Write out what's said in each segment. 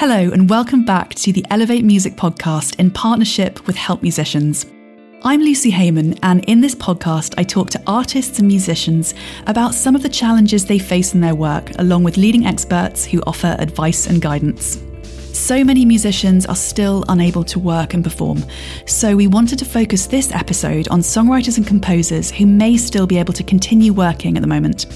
Hello, and welcome back to the Elevate Music podcast in partnership with Help Musicians. I'm Lucy Heyman, and in this podcast, I talk to artists and musicians about some of the challenges they face in their work, along with leading experts who offer advice and guidance. So many musicians are still unable to work and perform, so we wanted to focus this episode on songwriters and composers who may still be able to continue working at the moment.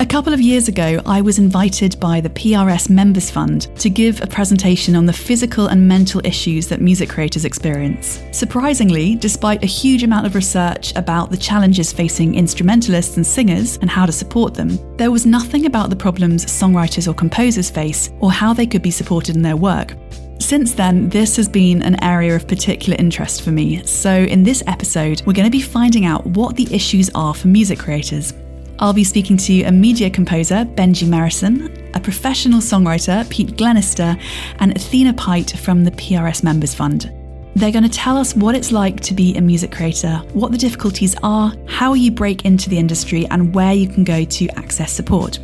A couple of years ago, I was invited by the PRS Members Fund to give a presentation on the physical and mental issues that music creators experience. Surprisingly, despite a huge amount of research about the challenges facing instrumentalists and singers and how to support them, there was nothing about the problems songwriters or composers face or how they could be supported in their work. Since then, this has been an area of particular interest for me. So, in this episode, we're going to be finding out what the issues are for music creators. I'll be speaking to a media composer, Benji Merrison, a professional songwriter, Pete Glenister, and Athena Pite from the PRS Members Fund. They're going to tell us what it's like to be a music creator, what the difficulties are, how you break into the industry, and where you can go to access support.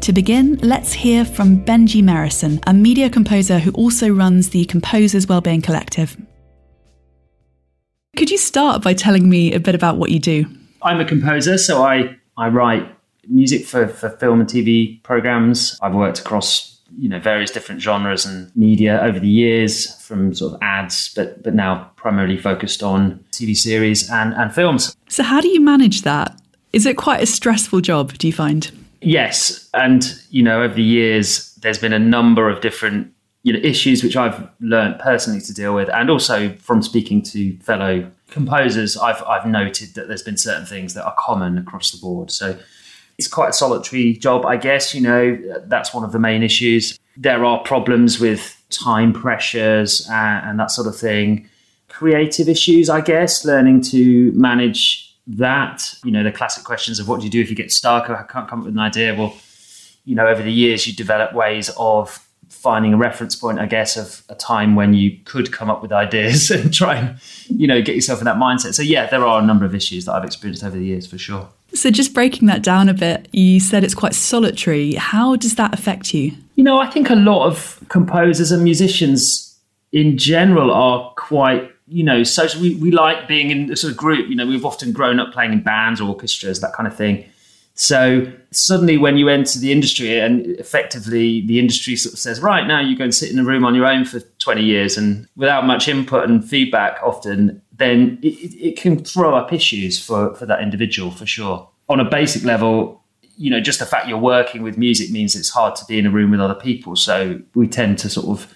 To begin, let's hear from Benji Merrison, a media composer who also runs the Composers Wellbeing Collective. Could you start by telling me a bit about what you do? I'm a composer, so I I write music for, for film and TV programs. I've worked across you know various different genres and media over the years, from sort of ads, but but now primarily focused on TV series and and films. So how do you manage that? Is it quite a stressful job? Do you find? Yes, and you know over the years there's been a number of different you know issues which I've learned personally to deal with, and also from speaking to fellow composers, I've I've noted that there's been certain things that are common across the board. So it's quite a solitary job, I guess. You know, that's one of the main issues. There are problems with time pressures and, and that sort of thing. Creative issues, I guess, learning to manage that. You know, the classic questions of what do you do if you get stuck I can't come up with an idea. Well, you know, over the years, you develop ways of finding a reference point, I guess, of a time when you could come up with ideas and try and, you know, get yourself in that mindset. So, yeah, there are a number of issues that I've experienced over the years for sure. So, just breaking that down a bit, you said it's quite solitary. How does that affect you? You know, I think a lot of composers and musicians in general are quite you know, social. We, we like being in a sort of group. You know, we've often grown up playing in bands or orchestras, that kind of thing. So suddenly, when you enter the industry, and effectively the industry sort of says, right now you go and sit in a room on your own for 20 years and without much input and feedback, often, then it, it can throw up issues for, for that individual for sure. On a basic level, you know, just the fact you're working with music means it's hard to be in a room with other people. So we tend to sort of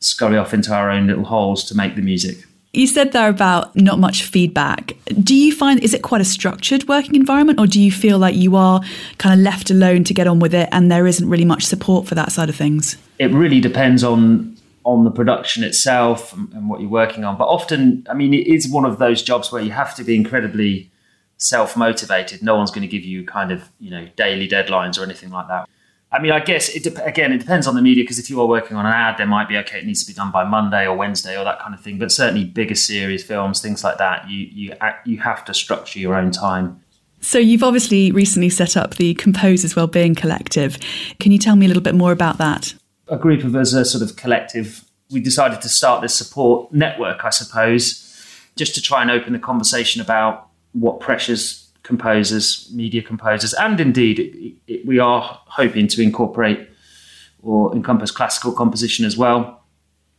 scurry off into our own little holes to make the music. You said there about not much feedback. Do you find is it quite a structured working environment, or do you feel like you are kind of left alone to get on with it, and there isn't really much support for that side of things? It really depends on on the production itself and, and what you're working on. But often, I mean, it is one of those jobs where you have to be incredibly self motivated. No one's going to give you kind of you know daily deadlines or anything like that. I mean, I guess it de- again, it depends on the media because if you are working on an ad, there might be okay, it needs to be done by Monday or Wednesday or that kind of thing. But certainly, bigger series, films, things like that, you you you have to structure your own time. So you've obviously recently set up the Composers Wellbeing Collective. Can you tell me a little bit more about that? A group of us, a sort of collective, we decided to start this support network, I suppose, just to try and open the conversation about what pressures composers, media composers, and indeed it, it, we are hoping to incorporate or encompass classical composition as well.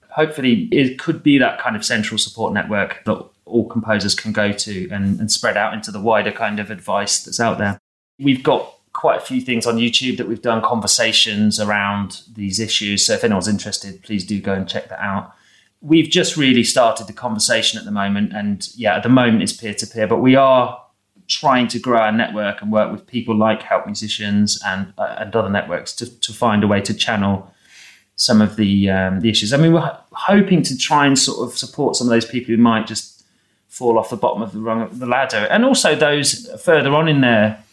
Hopefully, it could be that kind of central support network that all composers can go to and, and spread out into the wider kind of advice that's out there. We've got quite a few things on YouTube that we've done conversations around these issues. So if anyone's interested, please do go and check that out. We've just really started the conversation at the moment, and yeah, at the moment it's peer to peer, but we are trying to grow our network and work with people like Help Musicians and uh, and other networks to, to find a way to channel some of the um, the issues. I mean, we're hoping to try and sort of support some of those people who might just fall off the bottom of the rung of the ladder, and also those further on in their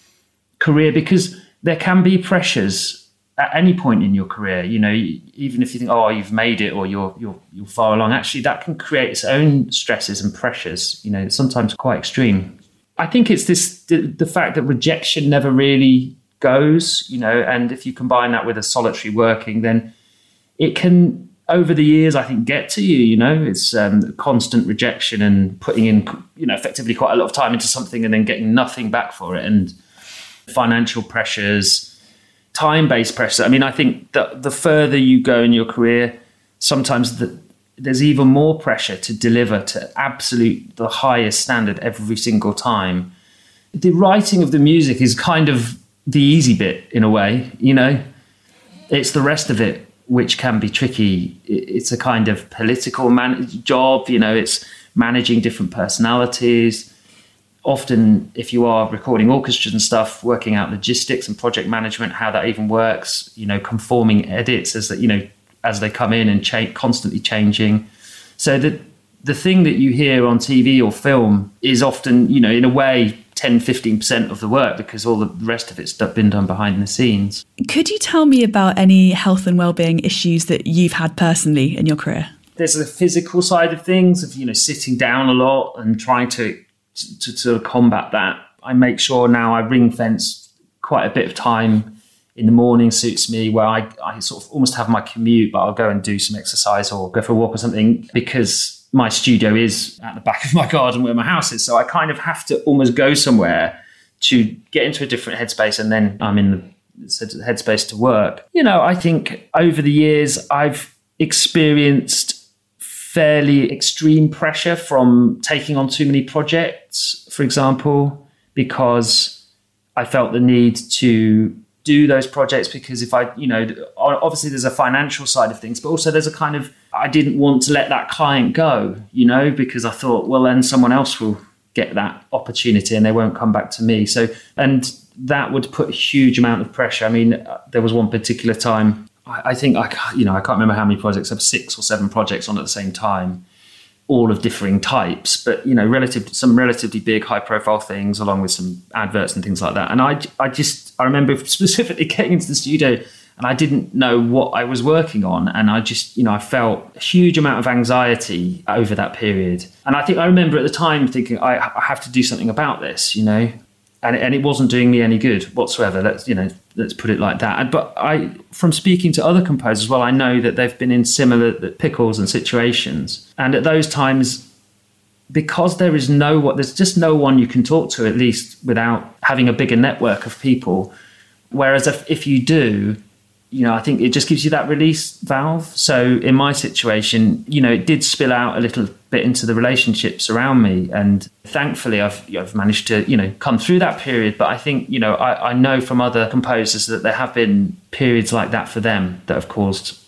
career, because there can be pressures at any point in your career. You know, even if you think, oh, you've made it or you're you're you're far along, actually, that can create its own stresses and pressures. You know, sometimes quite extreme. I think it's this the, the, fact that rejection never really goes, you know, and if you combine that with a solitary working, then it can over the years, I think, get to you. You know, it's um, constant rejection and putting in, you know, effectively quite a lot of time into something and then getting nothing back for it, and financial pressures, time-based pressure. I mean, I think that the further you go in your career, sometimes the, there's even more pressure to deliver to absolute the highest standard every single time. The writing of the music is kind of the easy bit in a way, you know. It's the rest of it which can be tricky. It's a kind of political man- job, you know, it's managing different personalities. Often, if you are recording orchestras and stuff, working out logistics and project management, how that even works, you know, conforming edits as that, you know, as they come in and cha- constantly changing. So the the thing that you hear on TV or film is often, you know, in a way 10 15% of the work because all the rest of it's been done behind the scenes. Could you tell me about any health and well-being issues that you've had personally in your career? There's the physical side of things of you know sitting down a lot and trying to to, to combat that. I make sure now I ring fence quite a bit of time in the morning suits me where I, I sort of almost have my commute, but I'll go and do some exercise or go for a walk or something because my studio is at the back of my garden where my house is. So I kind of have to almost go somewhere to get into a different headspace and then I'm in the headspace to work. You know, I think over the years I've experienced fairly extreme pressure from taking on too many projects, for example, because I felt the need to do those projects because if I, you know, obviously there's a financial side of things, but also there's a kind of, I didn't want to let that client go, you know, because I thought, well, then someone else will get that opportunity and they won't come back to me. So, and that would put a huge amount of pressure. I mean, uh, there was one particular time, I, I think I, you know, I can't remember how many projects, I have six or seven projects on at the same time all of differing types, but you know, relative some relatively big, high-profile things, along with some adverts and things like that. And I, I just, I remember specifically getting into the studio, and I didn't know what I was working on, and I just, you know, I felt a huge amount of anxiety over that period. And I think I remember at the time thinking, I, I have to do something about this, you know, and and it wasn't doing me any good whatsoever. Let's you know, let's put it like that. But I, from speaking to other composers, well, I know that they've been in similar pickles and situations, and at those times, because there is no what there's just no one you can talk to at least without having a bigger network of people. Whereas if, if you do, you know, I think it just gives you that release valve. So in my situation, you know, it did spill out a little bit into the relationships around me, and thankfully, I've I've managed to you know come through that period. But I think you know I, I know from other composers that there have been periods like that for them that have caused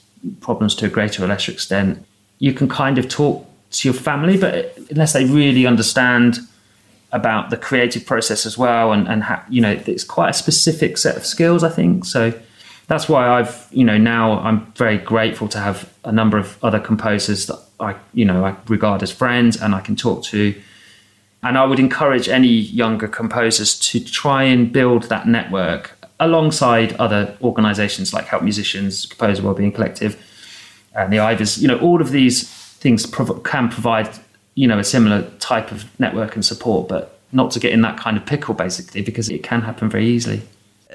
problems to a greater or lesser extent. You can kind of talk to your family, but unless they really understand about the creative process as well, and and ha- you know, it's quite a specific set of skills. I think so that's why I've, you know, now I'm very grateful to have a number of other composers that I, you know, I regard as friends and I can talk to. And I would encourage any younger composers to try and build that network alongside other organizations like Help Musicians, Composer Wellbeing Collective, and the Ivors. You know, all of these things prov- can provide, you know, a similar type of network and support, but not to get in that kind of pickle, basically, because it can happen very easily.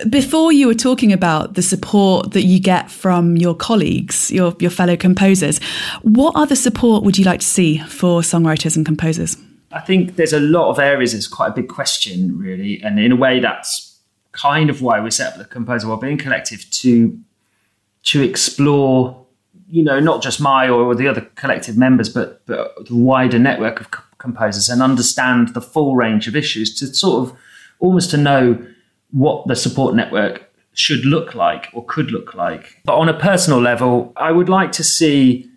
Before you were talking about the support that you get from your colleagues, your, your fellow composers, what other support would you like to see for songwriters and composers? I think there's a lot of areas. It's quite a big question, really, and in a way, that's kind of why we set up the Composer Wellbeing Collective to to explore, you know, not just my or the other collective members, but but the wider network of composers and understand the full range of issues to sort of almost to know what the support network should look like or could look like. But on a personal level, I would like to see,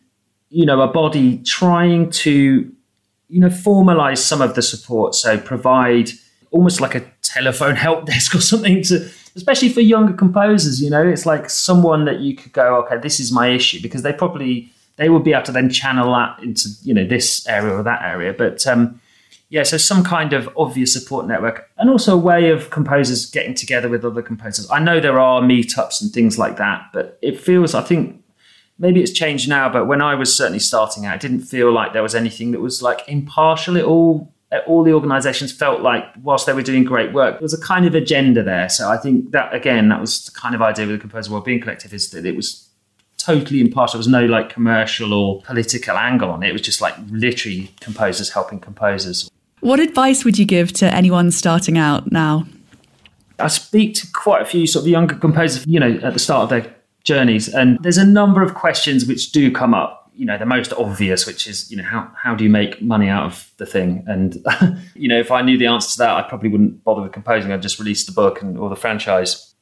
you know, a body trying to, you know, formalize some of the support. So provide almost like a telephone help desk or something to, especially for younger composers, you know, it's like someone that you could go, okay, this is my issue because they probably, they would be able to then channel that into, you know, this area or that area. But, um, yeah, so some kind of obvious support network and also a way of composers getting together with other composers. I know there are meetups and things like that, but it feels, I think maybe it's changed now, but when I was certainly starting out, it didn't feel like there was anything that was like impartial. It all, all the organizations felt like, whilst they were doing great work, there was a kind of agenda there. So I think that, again, that was the kind of idea with the Composer Wellbeing Collective is that it was totally impartial. There was no like commercial or political angle on it. It was just like literally composers helping composers. What advice would you give to anyone starting out now? I speak to quite a few sort of younger composers, you know, at the start of their journeys, and there's a number of questions which do come up. You know, the most obvious, which is, you know, how, how do you make money out of the thing? And, you know, if I knew the answer to that, I probably wouldn't bother with composing. I'd just release the book and or the franchise.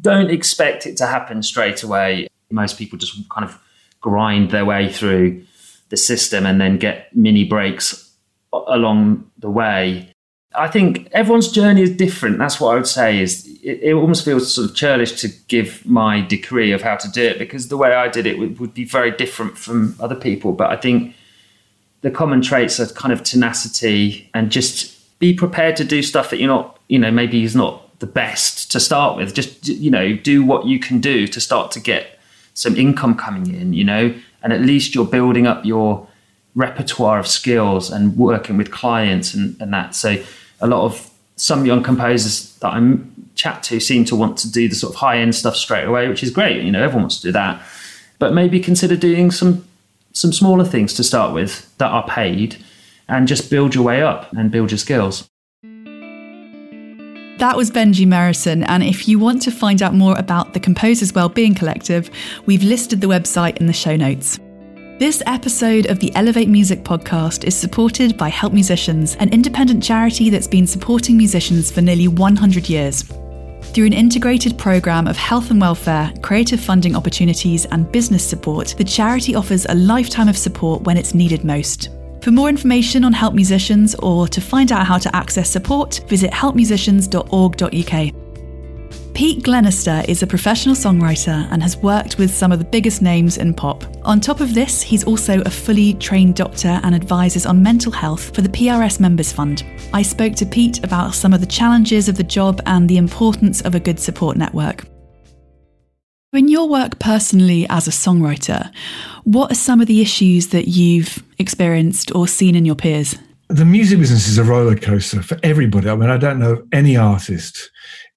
Don't expect it to happen straight away. Most people just kind of grind their way through the system and then get mini breaks along the way. I think everyone's journey is different. That's what I would say. Is it, it, almost feels sort of churlish to give my decree of how to do it because the way I did it would, would be very different from other people. But I think the common traits are kind of tenacity and just be prepared to do stuff that you're not, you know, maybe is not the best to start with. Just you know, do what you can do to start to get some income coming in. You know, and at least you're building up your repertoire of skills and working with clients and, and that. So a lot of some young composers that I chat to seem to want to do the sort of high end stuff straight away, which is great. You know, everyone wants to do that, but maybe consider doing some some smaller things to start with that are paid, and just build your way up and build your skills. That was Benji Merrison, and if you want to find out more about the Composers Wellbeing Collective, we've listed the website in the show notes. This episode of the Elevate Music podcast is supported by Help Musicians, an independent charity that's been supporting musicians for nearly 100 years. Through an integrated program of health and welfare, creative funding opportunities, and business support, the charity offers a lifetime of support when it's needed most. For more information on Help Musicians or to find out how to access support, visit helpmusicians.org.uk. Pete Glenister is a professional songwriter and has worked with some of the biggest names in pop. On top of this, he's also a fully trained doctor and advises on mental health for the PRS Members Fund. I spoke to Pete about some of the challenges of the job and the importance of a good support network. In your work personally as a songwriter, what are some of the issues that you've experienced or seen in your peers? The music business is a roller coaster for everybody. I mean, I don't know any artist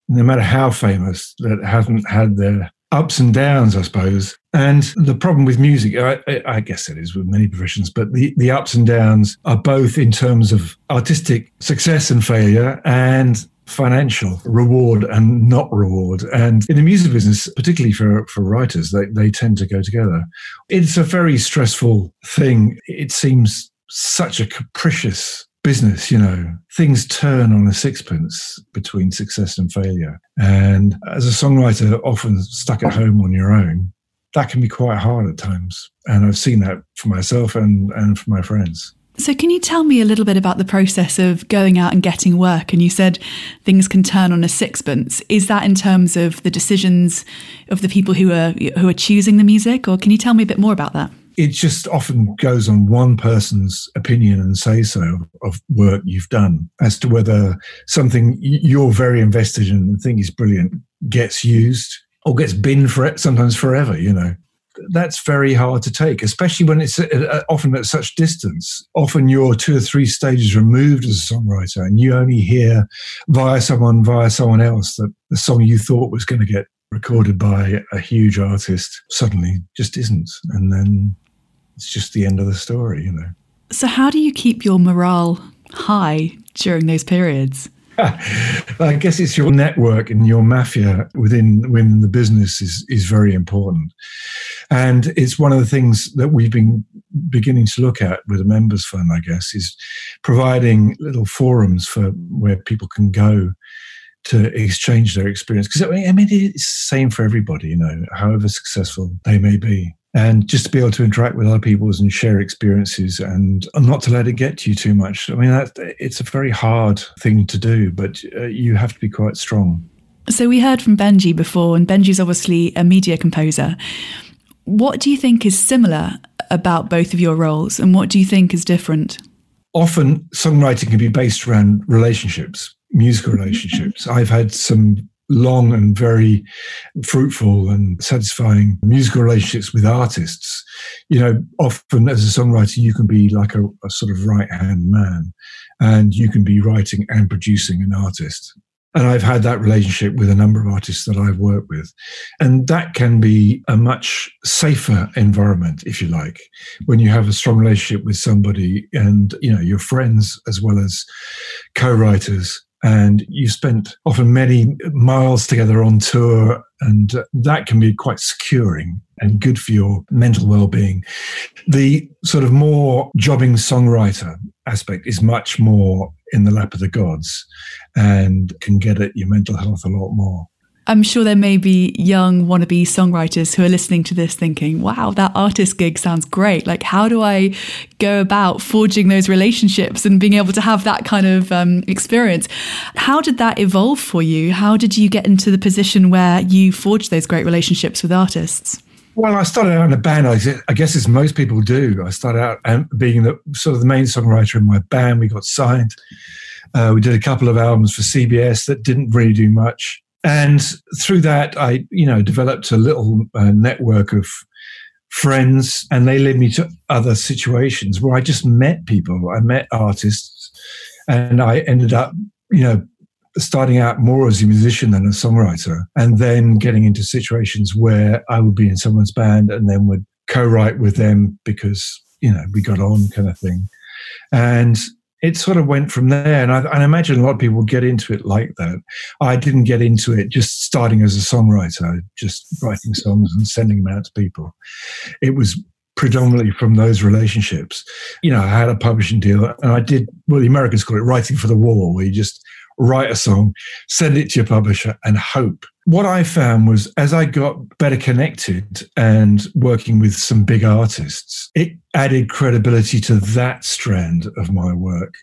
no matter how famous, that hasn't had their ups and downs, I suppose. And the problem with music, I, I, guess it is with many professions, but the, the ups and downs are both in terms of artistic success and failure and financial reward and not reward. And in the music business, particularly for, for writers, they, they tend to go together. It's a very stressful thing. It seems such a capricious business, you know, things turn on a sixpence between success and failure. And as a songwriter, often stuck at home on your own, that can be quite hard at times. And I've seen that for myself and, and for my friends. So, can you tell me a little bit about the process of going out and getting work? And you said things can turn on a sixpence. Is that in terms of the decisions of the people who are who are choosing the music, or can you tell me a bit more about that? It just often goes on one person's opinion and say so of work you've done as to whether something you're very invested in and think is brilliant gets used or gets binned for it sometimes forever you know. That's very hard to take especially when it's uh, uh, often at such distance. Often you're two or three stages removed as a songwriter and you only hear via someone via someone else that the song you thought was going to get recorded by a huge artist suddenly just isn't. And then it's just the end of the story, you know. So, how do you keep your morale high during those periods? I guess it's your network and your mafia within within the business is is very important, and it's one of the things that we've been beginning to look at with the members fund. I guess is providing little forums for where people can go to exchange their experience because I mean it's the same for everybody, you know, however successful they may be and just to be able to interact with other people and share experiences and not to let it get to you too much. I mean, that, it's a very hard thing to do, but uh, you have to be quite strong. So we heard from Benji before, and Benji's obviously a media composer. What do you think is similar about both of your roles, and what do you think is different? Often, songwriting can be based around relationships, musical relationships. I've had some long and very fruitful and satisfying musical relationships with artists. You know, often as a songwriter, you can be like a, a sort of right hand man and you can be writing and producing an artist. And I've had that relationship with a number of artists that I've worked with. And that can be a much safer environment, if you like, when you have a strong relationship with somebody and, you know, your friends as well as co-writers and you spent often many miles together on tour and that can be quite securing and good for your mental well-being. The sort of more jobbing songwriter aspect is much more in the lap of the gods and can get at your mental health a lot more I'm sure there may be young wannabe songwriters who are listening to this thinking, wow, that artist gig sounds great. Like, how do I go about forging those relationships and being able to have that kind of um, experience? How did that evolve for you? How did you get into the position where you forged those great relationships with artists? Well, I started out in a band. I guess as most people do. I started out um, being the sort of the main songwriter in my band. We got signed. Uh, we did a couple of albums for CBS that didn't really do much and through that i you know developed a little uh, network of friends and they led me to other situations where i just met people. I met artists and i ended up you know starting out more as a musician than a songwriter and then getting into situations where i would be in someone's band and then would co-write with them because you know we got on kind of thing. And it sort of went from there. And I, I, imagine a lot of people get into it like that. I didn't get into it just starting as a songwriter, just writing songs and sending them out to people. It was predominantly from those relationships. You know, I had a publishing deal and I did, well, the Americans call it writing for the wall, where you just write a song, send it to your publisher, and hope. What I found was as I got better connected and working with some big artists, it added credibility to that strand of my work.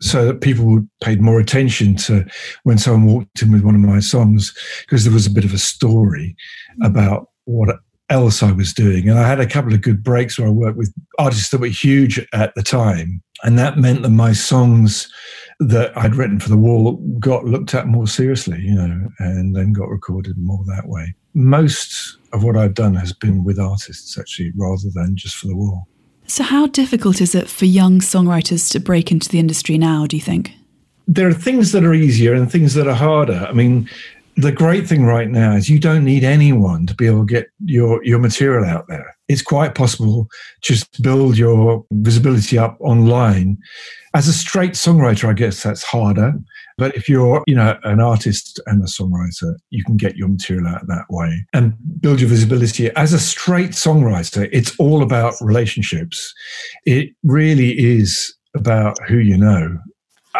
So that people paid more attention to when someone walked in with one of my songs because there was a bit of a story about what else I was doing. And I had a couple of good breaks where I worked with artists that were huge at the time. And that meant that my songs that I'd written for the wall got looked at more seriously, you know, and then got recorded more that way. Most of what I've done has been with artists, actually, rather than just for the wall. So, how difficult is it for young songwriters to break into the industry now, do you think? There are things that are easier and things that are harder. I mean, the great thing right now is you don't need anyone to be able to get your, your material out there. It's quite possible just build your visibility up online. As a straight songwriter, I guess that's harder. But if you're, you know, an artist and a songwriter, you can get your material out that way and build your visibility. As a straight songwriter, it's all about relationships. It really is about who you know.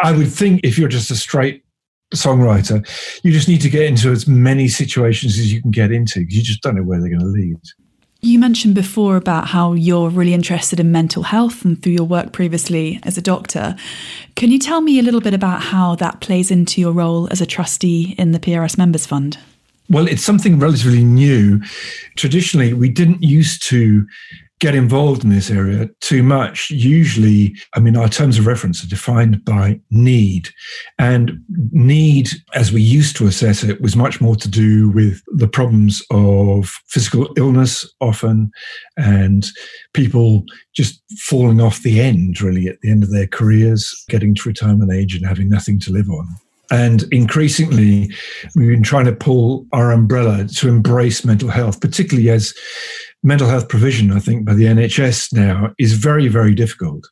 I would think if you're just a straight songwriter, you just need to get into as many situations as you can get into because you just don't know where they're going to lead. You mentioned before about how you're really interested in mental health and through your work previously as a doctor. Can you tell me a little bit about how that plays into your role as a trustee in the PRS Members Fund? Well, it's something relatively new. Traditionally, we didn't used to get involved in this area too much. Usually, I mean, our terms of reference are defined by need. And need, as we used to assess it, was much more to do with the problems of physical illness often and people just falling off the end, really, at the end of their careers, getting to retirement age and having nothing to live on. And increasingly, we've been trying to pull our umbrella to embrace mental health, particularly as mental health provision, I think, by the NHS now is very, very difficult.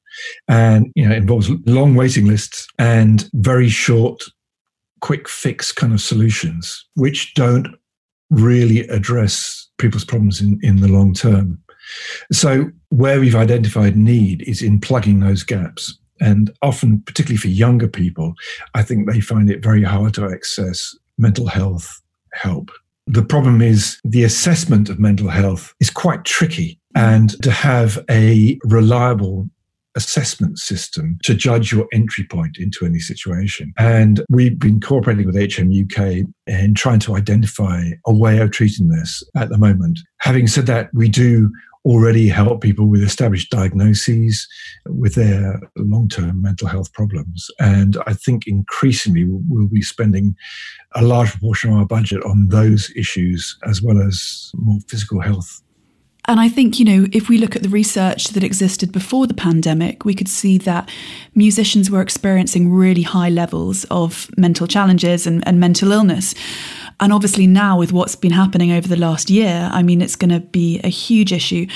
And, you know, involves long waiting lists and very short, quick fix kind of solutions, which don't really address people's problems in, in the long term. So, where we've identified need is in plugging those gaps. And often, particularly for younger people, I think they find it very hard to access mental health help. The problem is the assessment of mental health is quite tricky. And to have a reliable assessment system to judge your entry point into any situation. And we've been cooperating with HMUK in trying to identify a way of treating this at the moment. Having said that, we do already help people with established diagnoses with their long term mental health problems. And I think increasingly we'll be spending a large proportion of our budget on those issues as well as more physical health And I think, you know, if we look at the research that existed before the pandemic, we could see that musicians were experiencing really high levels of mental challenges and, and mental illness. And obviously, now with what's been happening over the last year, I mean, it's going to be a huge issue.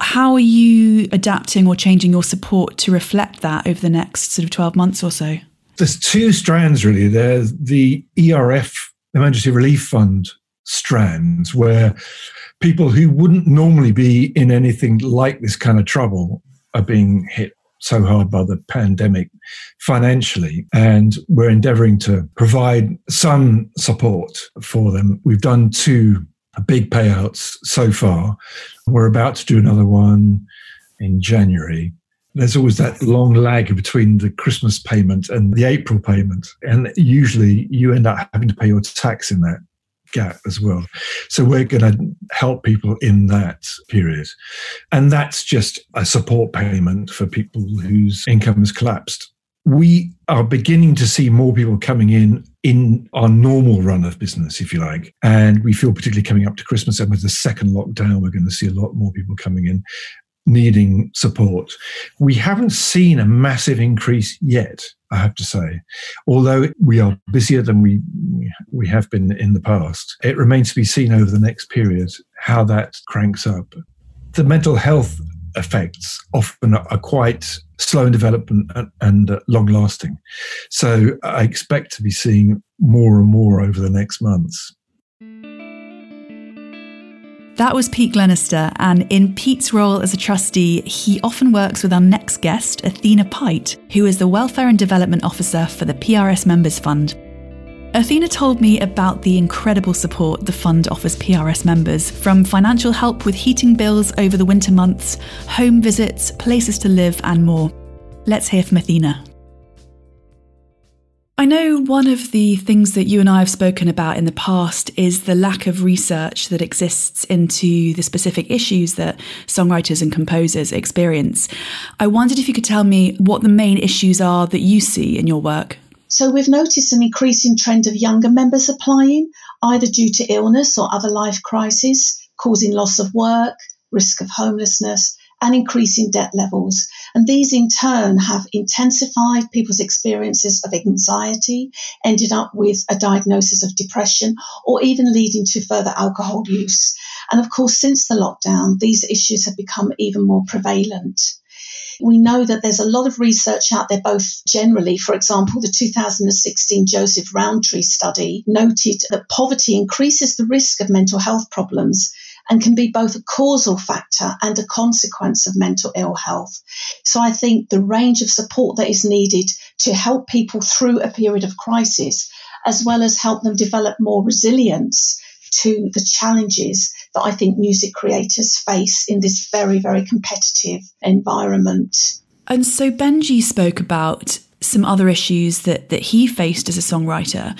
How are you adapting or changing your support to reflect that over the next sort of 12 months or so? There's two strands, really. There's the ERF, Emergency Relief Fund strands, where people who wouldn't normally be in anything like this kind of trouble are being hit so hard by the pandemic financially. And we're endeavoring to provide some support for them. We've done two big payouts so far. We're about to do another one in January. There's always that long lag between the Christmas payment and the April payment. And usually you end up having to pay your tax in that gap as well. So we're going to help people in that period. And that's just a support payment for people whose income has collapsed. We are beginning to see more people coming in in our normal run of business, if you like. And we feel particularly coming up to Christmas and with the second lockdown, we're going to see a lot more people coming in needing support. We haven't seen a massive increase yet, I have to say. Although we are busier than we we have been in the past, it remains to be seen over the next period how that cranks up. The mental health effects often are quite slow in development and, long lasting. So I expect to be seeing more and more over the next months. That was Pete Glenister, and in Pete's role as a trustee, he often works with our next guest, Athena Pite, who is the Welfare and Development Officer for the PRS Members Fund. Athena told me about the incredible support the fund offers PRS members, from financial help with heating bills over the winter months, home visits, places to live, and more. Let's hear from Athena. I know one of the things that you and I have spoken about in the past is the lack of research that exists into the specific issues that songwriters and composers experience. I wondered if you could tell me what the main issues are that you see in your work. So, we've noticed an increasing trend of younger members applying, either due to illness or other life crises, causing loss of work, risk of homelessness, and increasing debt levels. And these in turn have intensified people's experiences of anxiety, ended up with a diagnosis of depression, or even leading to further alcohol use. And of course, since the lockdown, these issues have become even more prevalent. We know that there's a lot of research out there, both generally, for example, the 2016 Joseph Rowntree study noted that poverty increases the risk of mental health problems and can be both a causal factor and a consequence of mental ill health. So I think the range of support that is needed to help people through a period of crisis, as well as help them develop more resilience to the challenges that I think music creators face in this very, very competitive environment. And so Benji spoke about some other issues that, that he faced as a songwriter.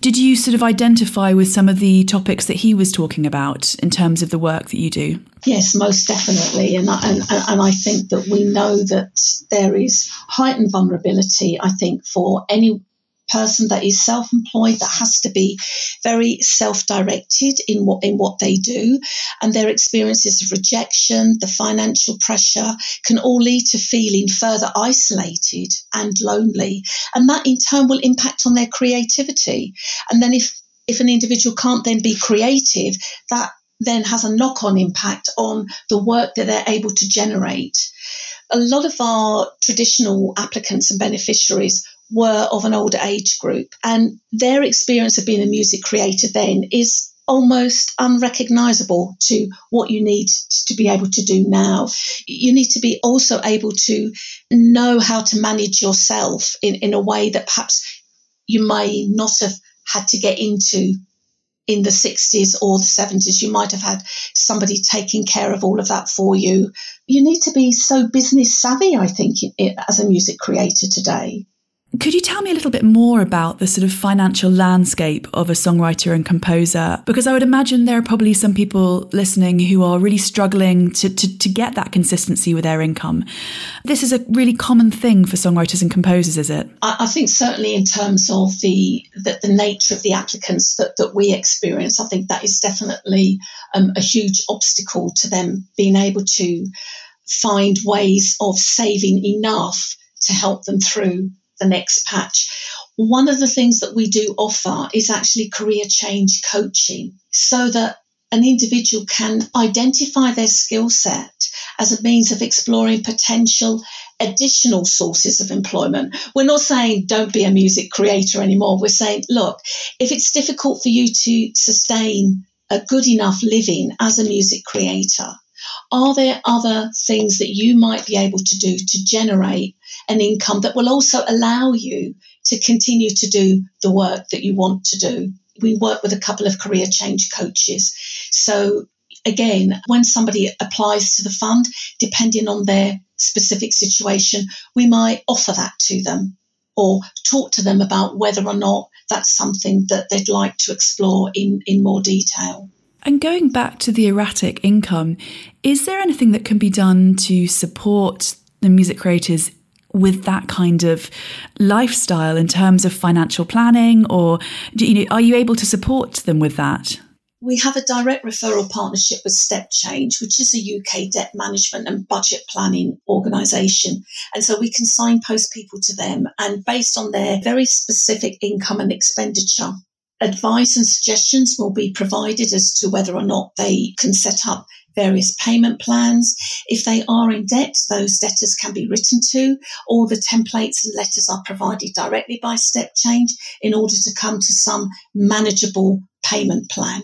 Did you sort of identify with some of the topics that he was talking about in terms of the work that you do? Yes, most definitely. And, and, and I think that we know that there is heightened vulnerability, I think, for any person that is self-employed that has to be very self-directed in what in what they do. And their experiences of rejection the financial pressure can all lead to feeling further isolated and lonely. And that in turn will impact on their creativity. And then if if an individual can't then be creative that then has a knock-on impact on the work that they're able to generate. A lot of our traditional applicants and beneficiaries were of an older age group, and their experience of being a music creator then is almost unrecognizable to what you need to be able to do now. You need to be also able to know how to manage yourself in, in a way that perhaps you may not have had to get into in the 60s or the 70s. You might have had somebody taking care of all of that for you. You need to be so business savvy, I think, as a music creator today. Could you tell me a little bit more about the sort of financial landscape of a songwriter and composer? Because I would imagine there are probably some people listening who are really struggling to, to, to get that consistency with their income. This is a really common thing for songwriters and composers, is it? I, I think certainly in terms of the, the, the nature of the applicants that, that we experience, I think that is definitely um, a huge obstacle to them being able to find ways of saving enough to help them through the next patch. One of the things that we do offer is actually career change coaching so that an individual can identify their skill set as a means of exploring potential additional sources of employment. We're not saying don't be a music creator anymore. We're saying, look, if it's difficult for you to sustain a good enough living as a music creator, are there other things that you might be able to do to generate an income that will also allow you to continue to do the work that you want to do? We work with a couple of career change coaches. So, again, when somebody applies to the fund, depending on their specific situation, we might offer that to them or talk to them about whether or not that's something that they'd like to explore in, in more detail. And going back to the erratic income, is there anything that can be done to support the music creators with that kind of lifestyle in terms of financial planning or you know are you able to support them with that we have a direct referral partnership with Step Change, which is a UK debt management and budget planning organisation. And so we can signpost people to them and based on their very specific income and expenditure, advice and suggestions will be provided as to whether or not they can set up various payment plans. If they are in debt, those debtors can be written to. All the templates and letters are provided directly by Step Change in order to come to some manageable payment plan.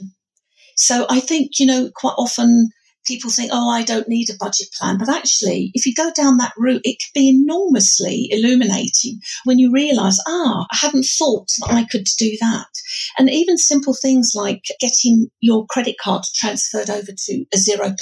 So I think, you know, quite often people think, oh, I don't need a budget plan. But actually, if you go down that route, it can be enormously illuminating when you realize, ah, I hadn't thought that I could do that. And even simple things like getting your credit card transferred over to a 0%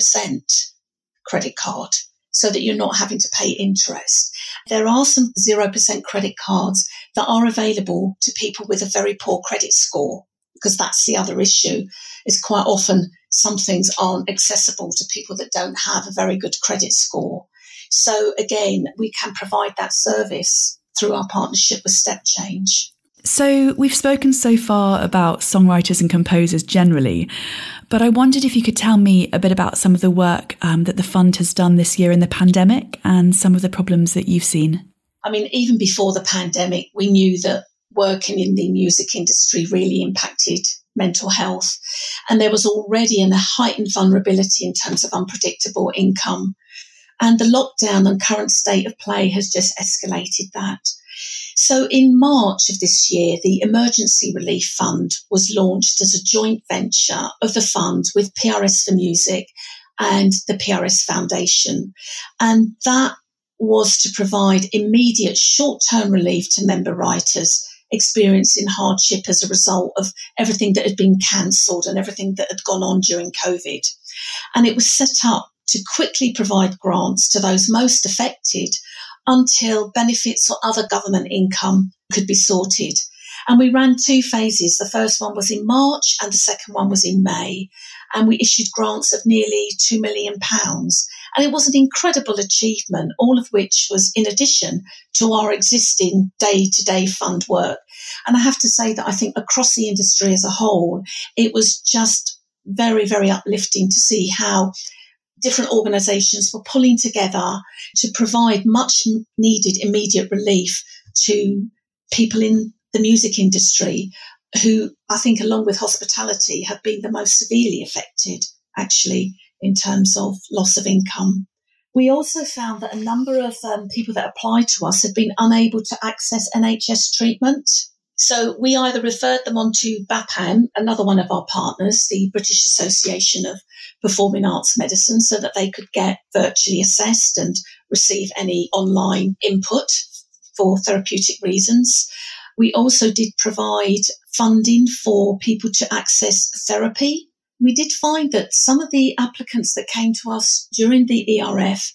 credit card so that you're not having to pay interest. There are some 0% credit cards that are available to people with a very poor credit score because that's the other issue is quite often some things aren't accessible to people that don't have a very good credit score. So again, we can provide that service through our partnership with Step Change. So, we've spoken so far about songwriters and composers generally, but I wondered if you could tell me a bit about some of the work um, that the fund has done this year in the pandemic and some of the problems that you've seen. I mean, even before the pandemic, we knew that working in the music industry really impacted mental health. And there was already a heightened vulnerability in terms of unpredictable income. And the lockdown and current state of play has just escalated that. So in March of this year, the Emergency Relief Fund was launched as a joint venture of the fund with PRS for Music and the PRS Foundation. And that was to provide immediate short term relief to member writers experiencing hardship as a result of everything that had been cancelled and everything that had gone on during COVID. And it was set up to quickly provide grants to those most affected until benefits or other government income could be sorted. And we ran two phases. The first one was in March and the second one was in May. And we issued grants of nearly £2 million. And it was an incredible achievement, all of which was in addition to our existing day to day fund work. And I have to say that I think across the industry as a whole, it was just very, very uplifting to see how different organisations were pulling together to provide much needed immediate relief to people in the music industry who I think, along with hospitality, have been the most severely affected actually in terms of loss of income. We also found that a number of um, people that applied to us had been unable to access NHS treatment. So we either referred them on to BAPAM, another one of our partners, the British Association of Performing Arts Medicine, so that they could get virtually assessed and receive any online input for therapeutic reasons. We also did provide funding for people to access therapy we did find that some of the applicants that came to us during the ERF,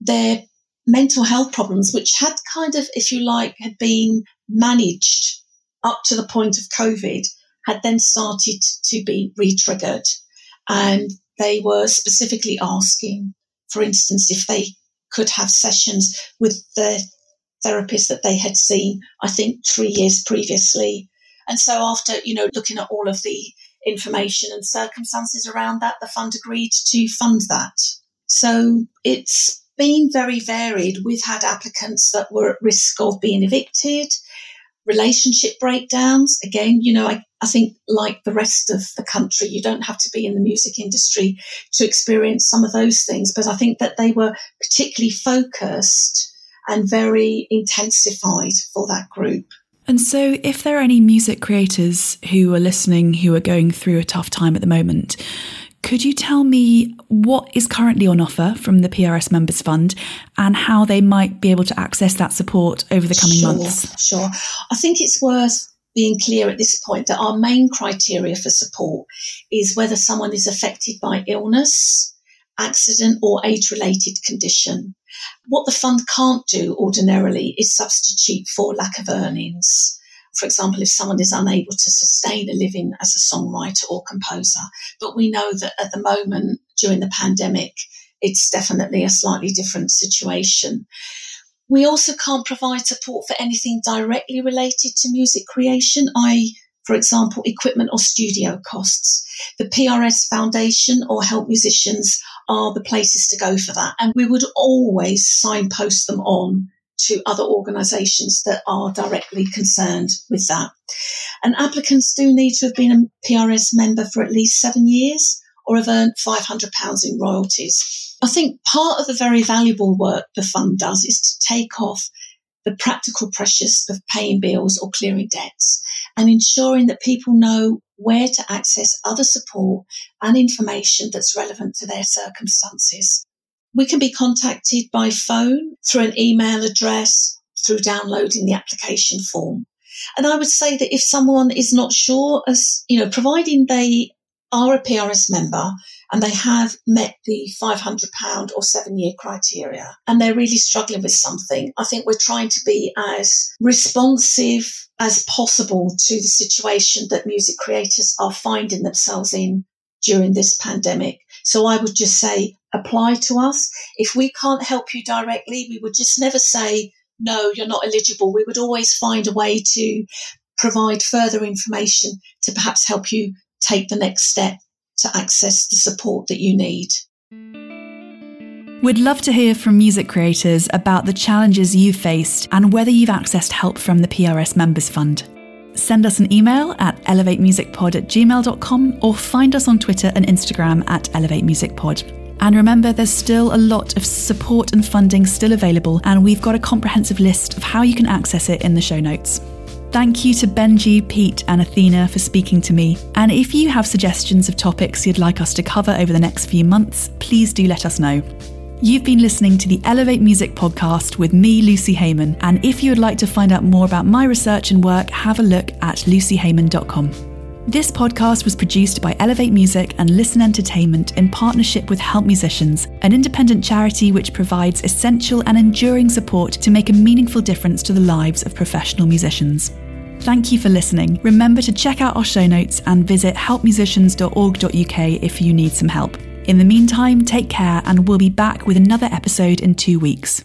their mental health problems, which had kind of, if you like, had been managed up to the point of COVID, had then started to be re-triggered. And they were specifically asking, for instance, if they could have sessions with the therapist that they had seen, I think, three years previously. And so after, you know, looking at all of the information and circumstances around that, the fund agreed to fund that. So it's been very varied. We've had applicants that were at risk of being evicted, relationship breakdowns. Again, you know, I, I think like the rest of the country, you don't have to be in the music industry to experience some of those things. But I think that they were particularly focused and very intensified for that group. And so, if there are any music creators who are listening who are going through a tough time at the moment, could you tell me what is currently on offer from the PRS Members Fund and how they might be able to access that support over the coming sure, months? Sure. I think it's worth being clear at this point that our main criteria for support is whether someone is affected by illness, accident, or age related condition. What the fund can't do ordinarily is substitute for lack of earnings for example, if someone is unable to sustain a living as a songwriter or composer. But we know that at the moment, during the pandemic, it's definitely a slightly different situation. We also can't provide support for anything directly related to music creation, i.e., for example, equipment or studio costs. The PRS Foundation or Help Musicians are the places to go for that. And we would always signpost them on to other organisations that are directly concerned with that. And applicants do need to have been a PRS member for at least seven years or have earned £500 in royalties. I think part of the very valuable work the fund does is to take off the practical pressures of paying bills or clearing debts and ensuring that people know where to access other support and information that's relevant to their circumstances. We can be contacted by phone, through an email address, through downloading the application form. And I would say that if someone is not sure, as you know, providing they are a PRS member and they have met the £500 or seven year criteria and they're really struggling with something, I think we're trying to be as responsive as possible to the situation that music creators are finding themselves in during this pandemic. So I would just say apply to us. If we can't help you directly, we would just never say, no, you're not eligible. We would always find a way to provide further information to perhaps help you take the next step to access the support that you need. We'd love to hear from music creators about the challenges you've faced and whether you've accessed help from the PRS Members Fund. Send us an email at elevatemusicpod at gmail.com or find us on Twitter and Instagram at elevatemusicpod. And remember, there's still a lot of support and funding still available, and we've got a comprehensive list of how you can access it in the show notes. Thank you to Benji, Pete, and Athena for speaking to me. And if you have suggestions of topics you'd like us to cover over the next few months, please do let us know. You've been listening to the Elevate Music podcast with me, Lucy Heyman. And if you would like to find out more about my research and work, have a look at lucyheyman.com. This podcast was produced by Elevate Music and Listen Entertainment in partnership with Help Musicians, an independent charity which provides essential and enduring support to make a meaningful difference to the lives of professional musicians. Thank you for listening. Remember to check out our show notes and visit helpmusicians.org.uk if you need some help. In the meantime, take care and we'll be back with another episode in two weeks.